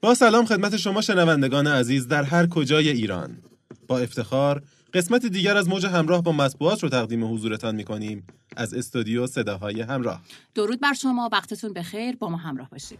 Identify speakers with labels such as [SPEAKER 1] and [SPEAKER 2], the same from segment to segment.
[SPEAKER 1] با سلام خدمت شما شنوندگان عزیز در هر کجای ایران. با افتخار قسمت دیگر از موج همراه با مطبوعات رو تقدیم حضورتان می کنیم از استودیو صداهای همراه.
[SPEAKER 2] درود بر شما وقتتون بخیر با ما همراه باشید.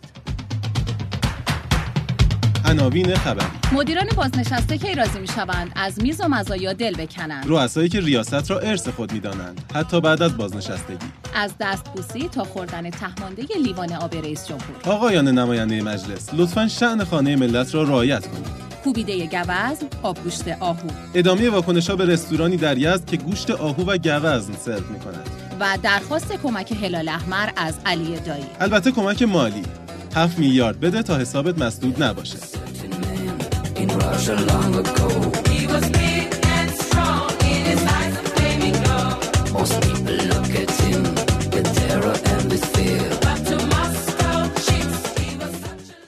[SPEAKER 1] عناوین خبری
[SPEAKER 2] مدیران بازنشسته کی راضی می‌شوند از میز و مزایا دل بکنند.
[SPEAKER 1] رؤسایی که ریاست را ارث خود می‌دانند. حتی بعد از بازنشستگی.
[SPEAKER 2] از دستبوسی تا خوردن تهمانده لیوان آب رئیس جمهور.
[SPEAKER 1] آقایان نماینده مجلس لطفا شأن خانه ملت را رعایت کنید.
[SPEAKER 2] کوبیده گوزن آبگوشت آهو.
[SPEAKER 1] ادامه واکنش‌ها به رستورانی در یزد که گوشت آهو و گوزن سرو می‌کند.
[SPEAKER 2] و درخواست کمک هلال احمر از علی دایی.
[SPEAKER 1] البته کمک مالی. 7 میلیارد بده تا حسابت مسدود نباشه.
[SPEAKER 3] In Russia long ago. He was big and strong in his eyes a flaming glow. Most people look at him with terror and with fear. But to Moscow chiefs, he was such a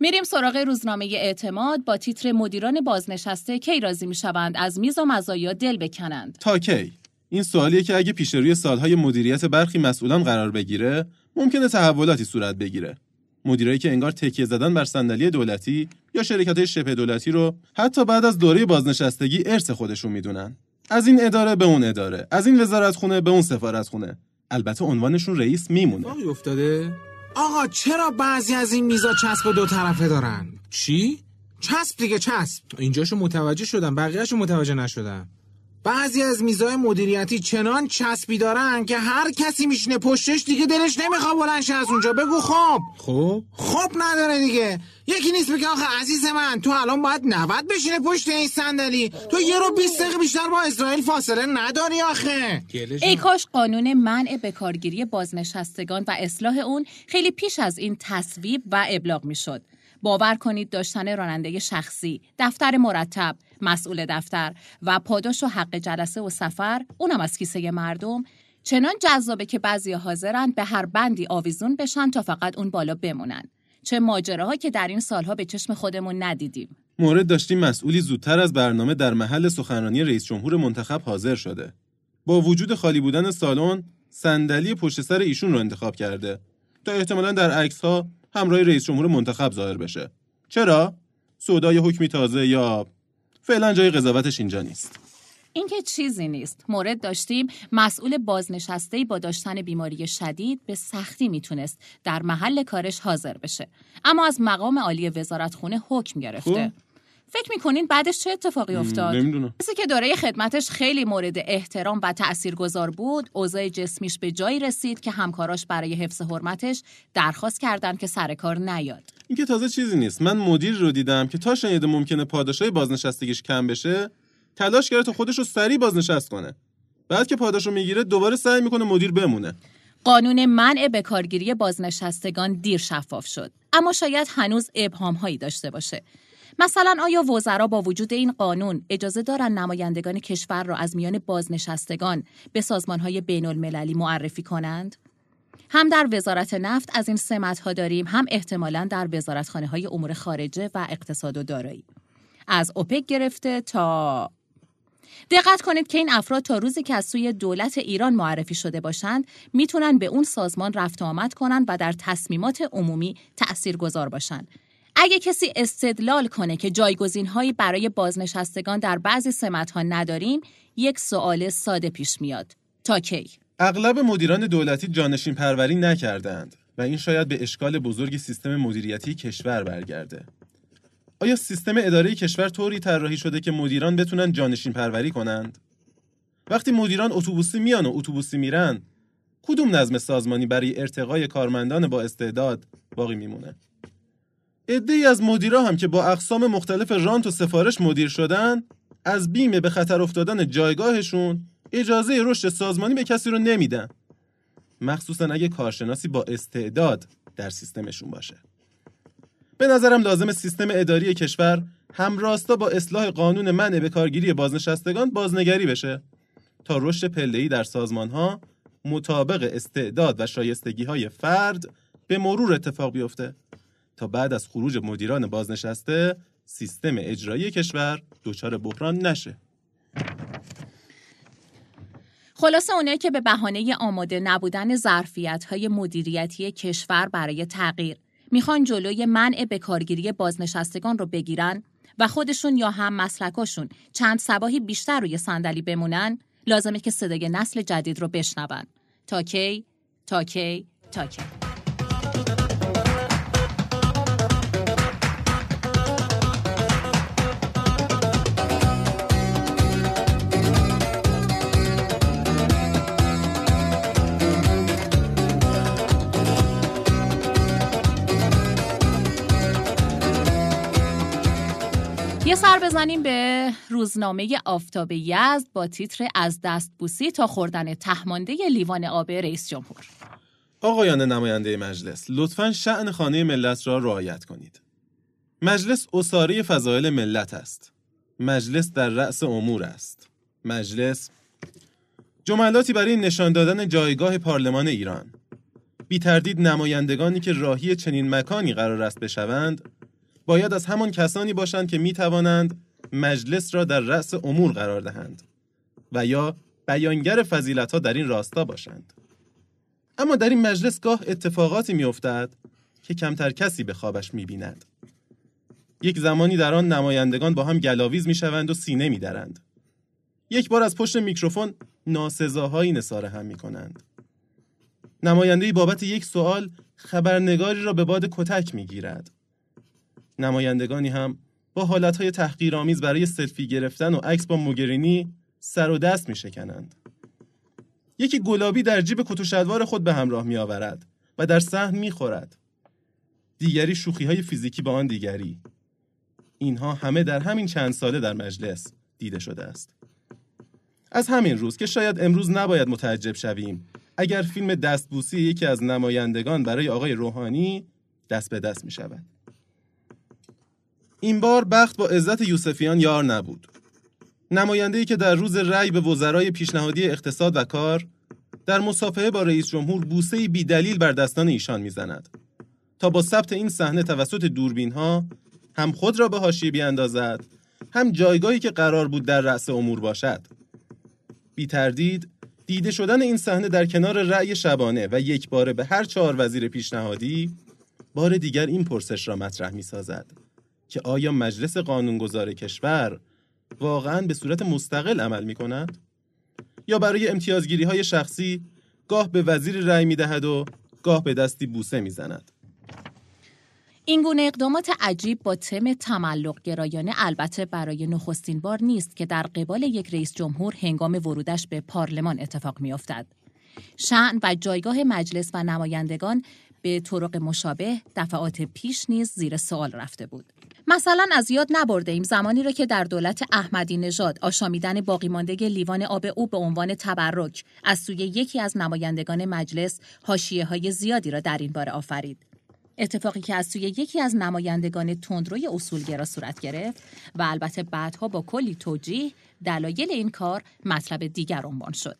[SPEAKER 2] میریم سراغ روزنامه اعتماد با تیتر مدیران بازنشسته کی راضی می‌شوند از میز و مزایا دل بکنند
[SPEAKER 1] تا کی این سوالیه که اگه پیش روی سالهای مدیریت برخی مسئولان قرار بگیره ممکنه تحولاتی صورت بگیره مدیرایی که انگار تکیه زدن بر صندلی دولتی یا شرکت های شبه دولتی رو حتی بعد از دوره بازنشستگی ارث خودشون می‌دونن از این اداره به اون اداره از این وزارت خونه به اون سفارت خونه البته عنوانشون رئیس میمونه
[SPEAKER 4] افتاده؟ آقا چرا بعضی از این میزا چسب دو طرفه دارن؟ چی؟ چسب دیگه چسب اینجاشو متوجه شدم بقیهشو متوجه نشدم بعضی از میزای مدیریتی چنان چسبی دارن که هر کسی میشینه پشتش دیگه دلش نمی‌خواد بلند شه از اونجا. بگو خب خب؟ خب نداره دیگه. یکی نیست بگه آخه عزیز من تو الان باید 90 بشینه پشت این صندلی. تو یه رو 20 دقیقه بیشتر با اسرائیل فاصله نداری آخه.
[SPEAKER 2] ای کاش قانون منع به کارگیری بازنشستگان و اصلاح اون خیلی پیش از این تصویب و ابلاغ می‌شد. باور کنید داشتن راننده شخصی، دفتر مرتب، مسئول دفتر و پاداش و حق جلسه و سفر، اونم از کیسه مردم، چنان جذابه که بعضی حاضرن به هر بندی آویزون بشن تا فقط اون بالا بمونن. چه ماجراها که در این سالها به چشم خودمون ندیدیم.
[SPEAKER 1] مورد داشتیم مسئولی زودتر از برنامه در محل سخنرانی رئیس جمهور منتخب حاضر شده. با وجود خالی بودن سالن، صندلی پشت سر ایشون رو انتخاب کرده تا احتمالا در عکس ها همراه رئیس جمهور منتخب ظاهر بشه. چرا؟ سودای حکمی تازه یا فعلا جای قضاوتش اینجا نیست.
[SPEAKER 2] این که چیزی نیست. مورد داشتیم مسئول بازنشسته با داشتن بیماری شدید به سختی می‌تونست در محل کارش حاضر بشه. اما از مقام عالی وزارتخونه حکم گرفته. فکر می‌کنین بعدش چه اتفاقی افتاد؟
[SPEAKER 1] نمی‌دونم.
[SPEAKER 2] کسی که دوره خدمتش خیلی مورد احترام و تاثیرگذار بود، اوضاع جسمیش به جایی رسید که همکاراش برای حفظ حرمتش درخواست کردند که سر کار نیاد.
[SPEAKER 1] این که تازه چیزی نیست. من مدیر رو دیدم که تا شنیده ممکنه پاداشای بازنشستگیش کم بشه، تلاش کرده تا خودش رو سریع بازنشست کنه. بعد که پاداش رو می‌گیره دوباره سعی می‌کنه مدیر بمونه.
[SPEAKER 2] قانون منع به کارگیری بازنشستگان دیر شفاف شد اما شاید هنوز ابهام هایی داشته باشه مثلا آیا وزرا با وجود این قانون اجازه دارن نمایندگان کشور را از میان بازنشستگان به سازمانهای بین المللی معرفی کنند؟ هم در وزارت نفت از این سمت ها داریم هم احتمالا در وزارتخانه های امور خارجه و اقتصاد و دارایی از اوپک گرفته تا دقت کنید که این افراد تا روزی که از سوی دولت ایران معرفی شده باشند می‌تونن به اون سازمان رفت آمد کنن و در تصمیمات عمومی تأثیر گذار باشند. اگه کسی استدلال کنه که جایگزین هایی برای بازنشستگان در بعضی سمت ها نداریم یک سوال ساده پیش میاد تا کی
[SPEAKER 1] اغلب مدیران دولتی جانشین پروری نکردند و این شاید به اشکال بزرگ سیستم مدیریتی کشور برگرده. آیا سیستم اداره کشور طوری طراحی شده که مدیران بتونن جانشین پروری کنند؟ وقتی مدیران اتوبوسی میان و اتوبوسی میرن، کدوم نظم سازمانی برای ارتقای کارمندان با استعداد باقی میمونه؟ عده‌ای از مدیرا هم که با اقسام مختلف رانت و سفارش مدیر شدن، از بیم به خطر افتادن جایگاهشون اجازه رشد سازمانی به کسی رو نمیدن. مخصوصا اگه کارشناسی با استعداد در سیستمشون باشه. به نظرم لازم سیستم اداری کشور همراستا با اصلاح قانون منع به کارگیری بازنشستگان بازنگری بشه تا رشد پله‌ای در سازمانها مطابق استعداد و شایستگی های فرد به مرور اتفاق بیفته تا بعد از خروج مدیران بازنشسته سیستم اجرایی کشور دچار بحران نشه.
[SPEAKER 2] خلاصه اونایی که به بهانه آماده نبودن ظرفیت های مدیریتی کشور برای تغییر می‌خوان جلوی منع بکارگیری بازنشستگان رو بگیرن و خودشون یا هم مسلکاشون چند سباهی بیشتر روی صندلی بمونن لازمه که صدای نسل جدید رو بشنون. تا کی؟ تا کی؟ تا کی؟ یه سر بزنیم به روزنامه آفتاب یزد با تیتر از دست بوسی تا خوردن تهمانده لیوان آب رئیس جمهور.
[SPEAKER 1] آقایان نماینده مجلس لطفا شعن خانه ملت را رعایت کنید. مجلس اصاره فضایل ملت است. مجلس در رأس امور است. مجلس جملاتی برای نشان دادن جایگاه پارلمان ایران. بی تردید نمایندگانی که راهی چنین مکانی قرار است بشوند باید از همان کسانی باشند که می توانند مجلس را در رأس امور قرار دهند و یا بیانگر فضیلت ها در این راستا باشند. اما در این مجلس گاه اتفاقاتی میافتد که کمتر کسی به خوابش می‌بیند. یک زمانی در آن نمایندگان با هم گلاویز می‌شوند و سینه میدرند یک بار از پشت میکروفون ناسزاهایی نثار هم می‌کنند. نماینده بابت یک سوال خبرنگاری را به باد کتک می‌گیرد. نمایندگانی هم با حالتهای تحقیرآمیز برای سلفی گرفتن و عکس با موگرینی سر و دست میشکنند یکی گلابی در جیب کت و شلوار خود به همراه می آورد و در صحن می خورد. دیگری شوخی های فیزیکی با آن دیگری. اینها همه در همین چند ساله در مجلس دیده شده است. از همین روز که شاید امروز نباید متعجب شویم اگر فیلم دستبوسی یکی از نمایندگان برای آقای روحانی دست به دست می شود. این بار بخت با عزت یوسفیان یار نبود. نماینده‌ای که در روز رأی به وزرای پیشنهادی اقتصاد و کار در مصافحه با رئیس جمهور بوسه بی دلیل بر دستان ایشان می‌زند تا با ثبت این صحنه توسط دوربین ها هم خود را به حاشیه بیاندازد هم جایگاهی که قرار بود در رأس امور باشد بی تردید دیده شدن این صحنه در کنار رأی شبانه و یک باره به هر چهار وزیر پیشنهادی بار دیگر این پرسش را مطرح می سازد که آیا مجلس قانونگذار کشور واقعا به صورت مستقل عمل می کند؟ یا برای امتیازگیری های شخصی گاه به وزیر رأی می دهد و گاه به دستی بوسه می زند.
[SPEAKER 2] این گونه اقدامات عجیب با تم تملق گرایانه البته برای نخستین بار نیست که در قبال یک رئیس جمهور هنگام ورودش به پارلمان اتفاق میافتد. شعن و جایگاه مجلس و نمایندگان به طرق مشابه دفعات پیش نیز زیر سوال رفته بود. مثلا از یاد نبرده ایم زمانی را که در دولت احمدی نژاد آشامیدن باقی مانده لیوان آب او به عنوان تبرک از سوی یکی از نمایندگان مجلس حاشیه های زیادی را در این باره آفرید. اتفاقی که از سوی یکی از نمایندگان تندروی اصولگرا صورت گرفت و البته بعدها با کلی توجیه دلایل این کار مطلب دیگر عنوان شد.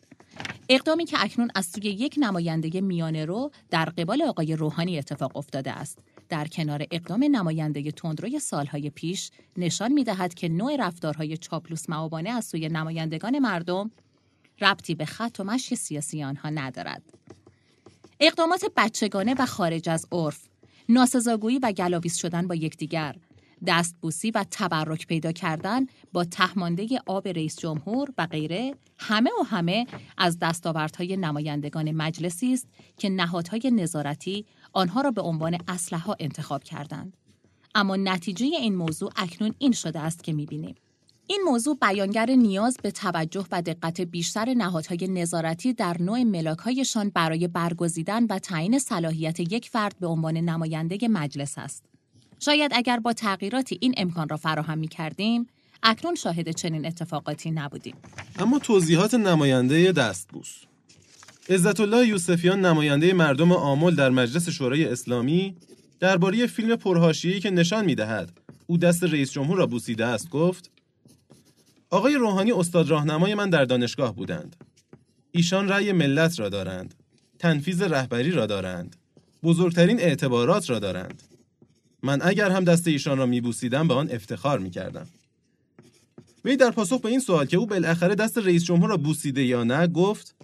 [SPEAKER 2] اقدامی که اکنون از سوی یک نماینده میانه رو در قبال آقای روحانی اتفاق افتاده است. در کنار اقدام نماینده تندروی سالهای پیش نشان می دهد که نوع رفتارهای چاپلوس معابانه از سوی نمایندگان مردم ربطی به خط و مشی سیاسی آنها ندارد. اقدامات بچگانه و خارج از عرف، ناسزاگویی و گلاویز شدن با یکدیگر، دستبوسی و تبرک پیدا کردن با تهمانده آب رئیس جمهور و غیره همه و همه از دستاوردهای نمایندگان مجلسی است که نهادهای نظارتی آنها را به عنوان اسلحه انتخاب کردند. اما نتیجه این موضوع اکنون این شده است که می‌بینیم. این موضوع بیانگر نیاز به توجه و دقت بیشتر نهادهای نظارتی در نوع ملاکهایشان برای برگزیدن و تعیین صلاحیت یک فرد به عنوان نماینده مجلس است. شاید اگر با تغییراتی این امکان را فراهم می کردیم، اکنون شاهد چنین اتفاقاتی نبودیم.
[SPEAKER 1] اما توضیحات نماینده دستبوس. عزت الله یوسفیان نماینده مردم آمل در مجلس شورای اسلامی درباره فیلم پرهاشیه‌ای که نشان می‌دهد او دست رئیس جمهور را بوسیده است گفت آقای روحانی استاد راهنمای من در دانشگاه بودند. ایشان رأی ملت را دارند تنفیز رهبری را دارند بزرگترین اعتبارات را دارند. من اگر هم دست ایشان را میبوسیدم به آن افتخار می‌کردم وی در پاسخ به این سوال که او بالاخره دست رئیس جمهور را بوسیده یا نه گفت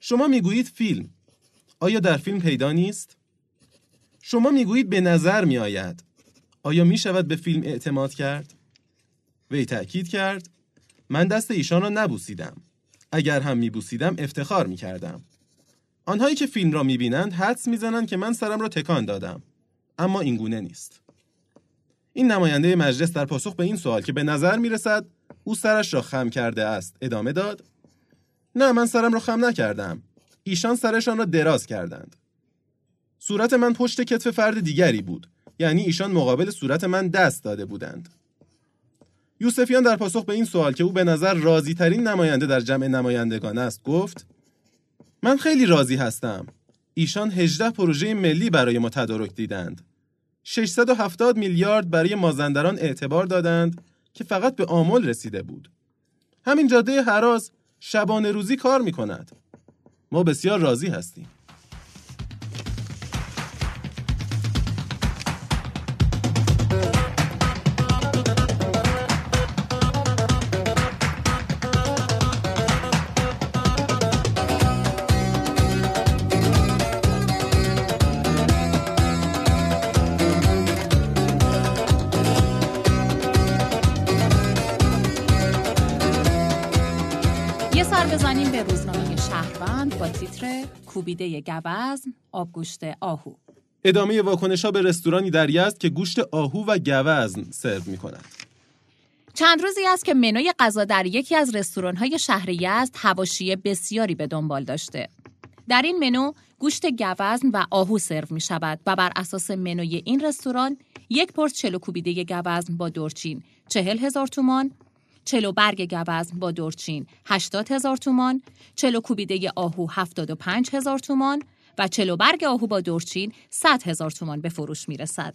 [SPEAKER 1] شما می‌گویید فیلم آیا در فیلم پیدا نیست شما می‌گویید به نظر می آید. آیا می شود به فیلم اعتماد کرد؟ وی تأکید کرد من دست ایشان را نبوسیدم. اگر هم می بوسیدم افتخار می کردم. آنهایی که فیلم را می بینند حدس می زنند که من سرم را تکان دادم. اما این گونه نیست. این نماینده مجلس در پاسخ به این سوال که به نظر می رسد او سرش را خم کرده است ادامه داد نه من سرم را خم نکردم. ایشان سرشان را دراز کردند. صورت من پشت کتف فرد دیگری بود یعنی ایشان مقابل صورت من دست داده بودند. یوسفیان در پاسخ به این سوال که او به نظر راضی ترین نماینده در جمع نمایندگان است گفت من خیلی راضی هستم. ایشان 18 پروژه ملی برای ما تدارک دیدند 670 میلیارد برای مازندران اعتبار دادند که فقط به آمل رسیده بود. همین جاده حراز شبانه روزی کار می کند. ما بسیار راضی هستیم.
[SPEAKER 2] بزنیم به روزنامه شهروند با تیتر کوبیده گوزن آبگوشت آهو
[SPEAKER 1] ادامه واکنش ها به رستورانی در یزد که گوشت آهو و گوزن سرو می کند.
[SPEAKER 2] چند روزی است که منوی غذا در یکی از رستوران‌های شهر یزد حواشی بسیاری به دنبال داشته. در این منو گوشت گوزن و آهو سرو می شود و بر اساس منوی این رستوران یک پرس چلو کوبیده گوزن با دورچین چهل هزار تومان، چلو برگ گوزن با دورچین 80 هزار تومان، چلو کوبیده آهو 75 هزار تومان و چلو برگ آهو با دورچین 100 هزار تومان به فروش می رسد.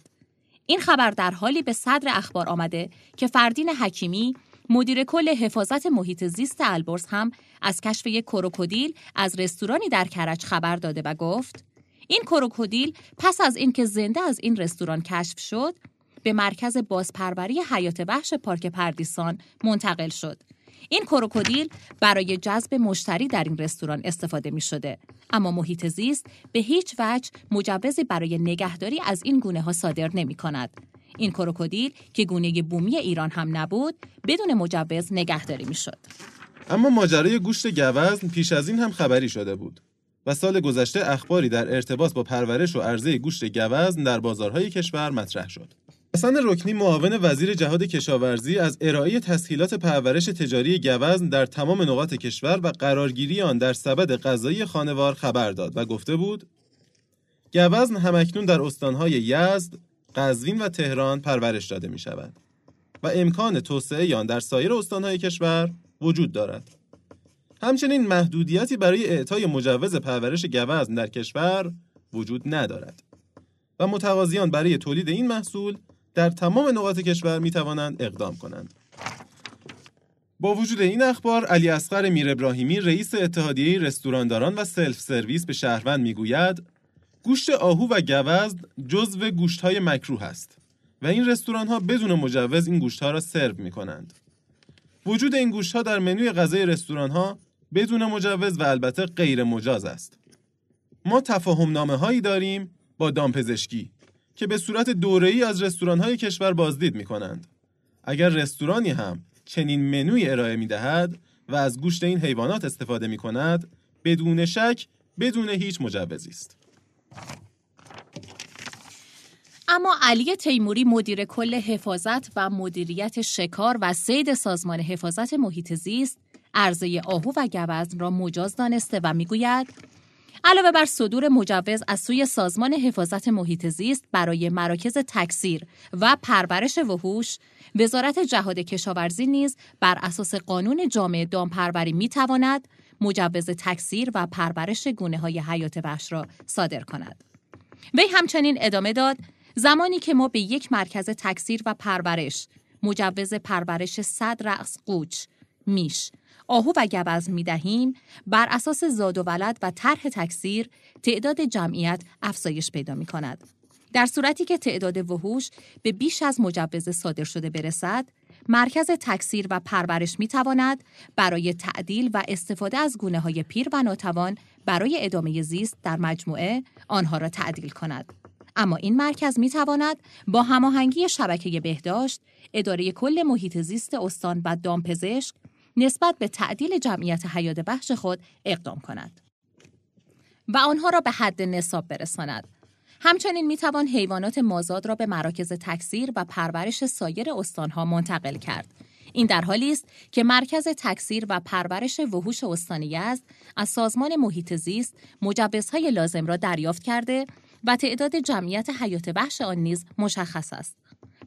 [SPEAKER 2] این خبر در حالی به صدر اخبار آمده که فردین حکیمی مدیر کل حفاظت محیط زیست البرز هم از کشف یک کروکودیل از رستورانی در کرج خبر داده و گفت این کروکودیل پس از اینکه زنده از این رستوران کشف شد به مرکز بازپروری حیات وحش پارک پردیسان منتقل شد. این کروکودیل برای جذب مشتری در این رستوران استفاده می شده. اما محیط زیست به هیچ وجه مجوزی برای نگهداری از این گونه ها صادر نمی کند. این کروکودیل که گونه بومی ایران هم نبود بدون مجوز نگهداری می شد.
[SPEAKER 1] اما ماجرای گوشت گوزن پیش از این هم خبری شده بود و سال گذشته اخباری در ارتباط با پرورش و عرضه گوشت گوزن در بازارهای کشور مطرح شد. حسن رکنی معاون وزیر جهاد کشاورزی از ارائه تسهیلات پرورش تجاری گوزن در تمام نقاط کشور و قرارگیری آن در سبد غذایی خانوار خبر داد و گفته بود گوزن همکنون در استانهای یزد، قزوین و تهران پرورش داده می شود و امکان توسعه آن در سایر استانهای کشور وجود دارد. همچنین محدودیتی برای اعطای مجوز پرورش گوزن در کشور وجود ندارد و متقاضیان برای تولید این محصول در تمام نقاط کشور می توانند اقدام کنند. با وجود این اخبار علی اصغر میر ابراهیمی رئیس اتحادیه رستورانداران و سلف سرویس به شهروند می‌گوید گوشت آهو و گوزن جزو گوشت‌های مکروه است و این رستوران‌ها بدون مجوز این گوشت‌ها را سرو می‌کنند. وجود این گوشت‌ها در منوی غذای رستوران‌ها بدون مجوز و البته غیر مجاز است. ما تفاهم نامه هایی داریم با دامپزشکی که به صورت دوره‌ای از رستوران‌های کشور بازدید می‌کنند. اگر رستورانی هم چنین منوی ارائه می‌دهد و از گوشت این حیوانات استفاده می‌کند، بدون شک بدون هیچ مجوزی است.
[SPEAKER 2] اما علی تیموری مدیر کل حفاظت و مدیریت شکار و سید سازمان حفاظت محیط زیست عرضه آهو و گوزن را مجاز دانسته و می‌گوید علاوه بر صدور مجوز از سوی سازمان حفاظت محیط زیست برای مراکز تکثیر و پرورش وحوش وزارت جهاد کشاورزی نیز بر اساس قانون جامع دامپروری می تواند مجوز تکثیر و پرورش گونه های حیات وحش را صادر کند. وی همچنین ادامه داد زمانی که ما به یک مرکز تکثیر و پرورش مجوز پرورش صد رأس قوچ میش آهو و گوزن می دهیم بر اساس زاد و ولد و طرح تکثیر تعداد جمعیت افزایش پیدا می کند. در صورتی که تعداد وحوش به بیش از مجوز صادر شده برسد، مرکز تکثیر و پرورش می تواند برای تعدیل و استفاده از گونه های پیر و ناتوان برای ادامه زیست در مجموعه آنها را تعدیل کند. اما این مرکز می تواند با هماهنگی شبکه بهداشت، اداره کل محیط زیست استان و دامپزشک نسبت به تعدیل جمعیت حیات بخش خود اقدام کند و آنها را به حد نصاب برساند. همچنین می توان حیوانات مازاد را به مراکز تکثیر و پرورش سایر استانها منتقل کرد. این در حالی است که مرکز تکثیر و پرورش وحوش استان یزد از سازمان محیط زیست مجوزهای لازم را دریافت کرده و تعداد جمعیت حیات بخش آن نیز مشخص است.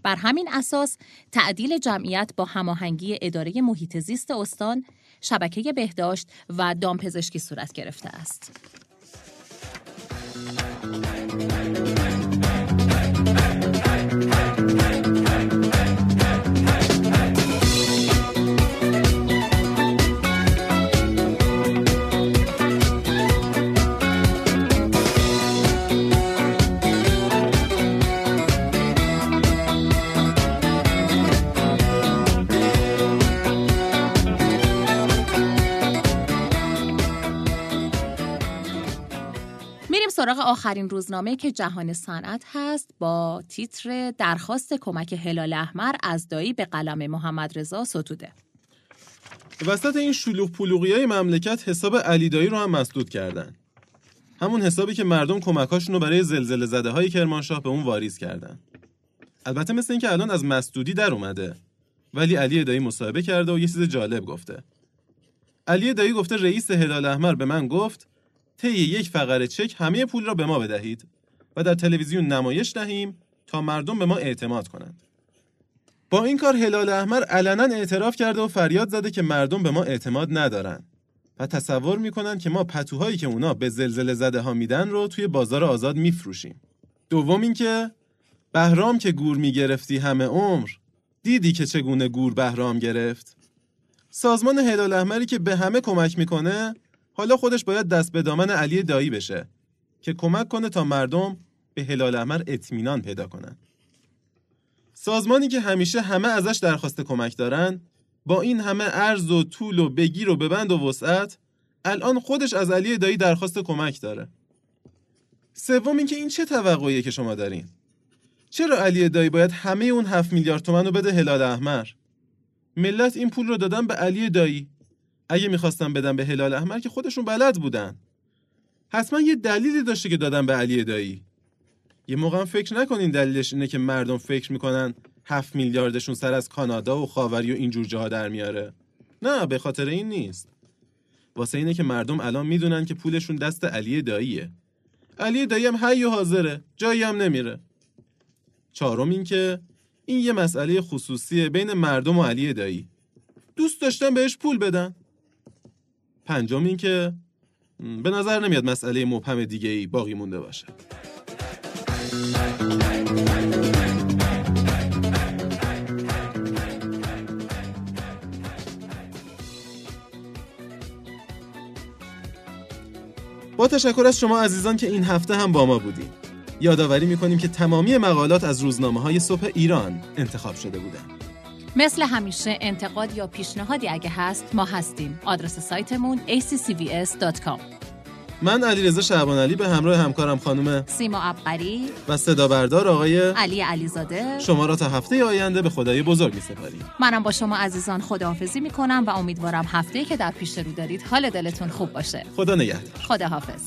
[SPEAKER 2] بر همین اساس تعدیل جمعیت با هماهنگی اداره محیط زیست استان، شبکه بهداشت و دامپزشکی صورت گرفته است. سراغ آخرین روزنامه که جهان صنعت هست با تیتر درخواست کمک هلال احمر از دایی به قلم محمد رضا ستوده.
[SPEAKER 1] وسط این شلوغ پلوغی های مملکت حساب علی دایی رو هم مسدود کردن. همون حسابی که مردم کمکاشون رو برای زلزله زده های کرمانشاه به اون واریز کردن. البته مثل اینکه الان از مسدودی در اومده. ولی علی دایی مصاحبه کرده و یه چیز جالب گفته. علی دایی گفته رئیس هلال احمر به من گفت طی یک فقره چک همه پول را به ما بدهید و در تلویزیون نمایش دهیم تا مردم به ما اعتماد کنند. با این کار هلال احمر علنا اعتراف کرده و فریاد زده که مردم به ما اعتماد ندارن و تصور می‌کنن که ما پتوهایی که اونا به زلزله زده ها میدن رو توی بازار آزاد میفروشیم. دوم اینکه بهرام که گور می‌گرفتی همه عمر دیدی که چگونه گور بهرام گرفت. سازمان هلال احمری که به همه کمک می‌کنه حالا خودش باید دست به دامن علی دایی بشه که کمک کنه تا مردم به هلال احمر اطمینان پیدا کنن. سازمانی که همیشه همه ازش درخواست کمک دارن با این همه عرض و طول و بگیر و ببند و وسعت الان خودش از علی دایی درخواست کمک داره. سوم اینکه این چه توقعیه که شما دارین؟ چرا علی دایی باید همه اون هفت میلیارد تومن رو بده هلال احمر؟ ملت این پول رو دادن به علی دایی اگه می‌خواستن بدن به هلال احمر که خودشون بلد بودن. حتما یه دلیلی داشته که دادن به علی دایی یه موقع فکر نکنین دلیلش اینه که مردم فکر می‌کنن هفت میلیاردشون سر از کانادا و خاوری و اینجور جاها در میاره. نه به خاطر این نیست. واسه اینه که مردم الان می‌دونن که پولشون دست علی داییه علی دایی هم حی و حاضره جایی هم نمیره. چهارم این که این یه مسئله خصوصیه بین مردم و علی دایی دوست داشتن بهش پول بدن. پنجم این که به نظر نمیاد مسئله مبهم دیگه ای باقی مونده باشه. با تشکر از شما عزیزان که این هفته هم با ما بودیم یادآوری می‌کنیم که تمامی مقالات از روزنامه های صبح ایران انتخاب شده بودند.
[SPEAKER 2] مثل همیشه انتقاد یا پیشنهادی اگه هست ما هستیم. آدرس سایتمون accvs.com
[SPEAKER 1] من علیرضا شعبان علی به همراه همکارم خانم
[SPEAKER 2] سیما ابقری،
[SPEAKER 1] و صدا بردار آقای
[SPEAKER 2] علی علیزاده
[SPEAKER 1] شما را تا هفته آینده به خدای بزرگ می‌سپاریم.
[SPEAKER 2] منم با شما عزیزان خداحافظی می‌کنم و امیدوارم هفته که در پیش رو دارید حال دلتون خوب باشه.
[SPEAKER 1] خدا نگهدار.
[SPEAKER 2] خداحافظ.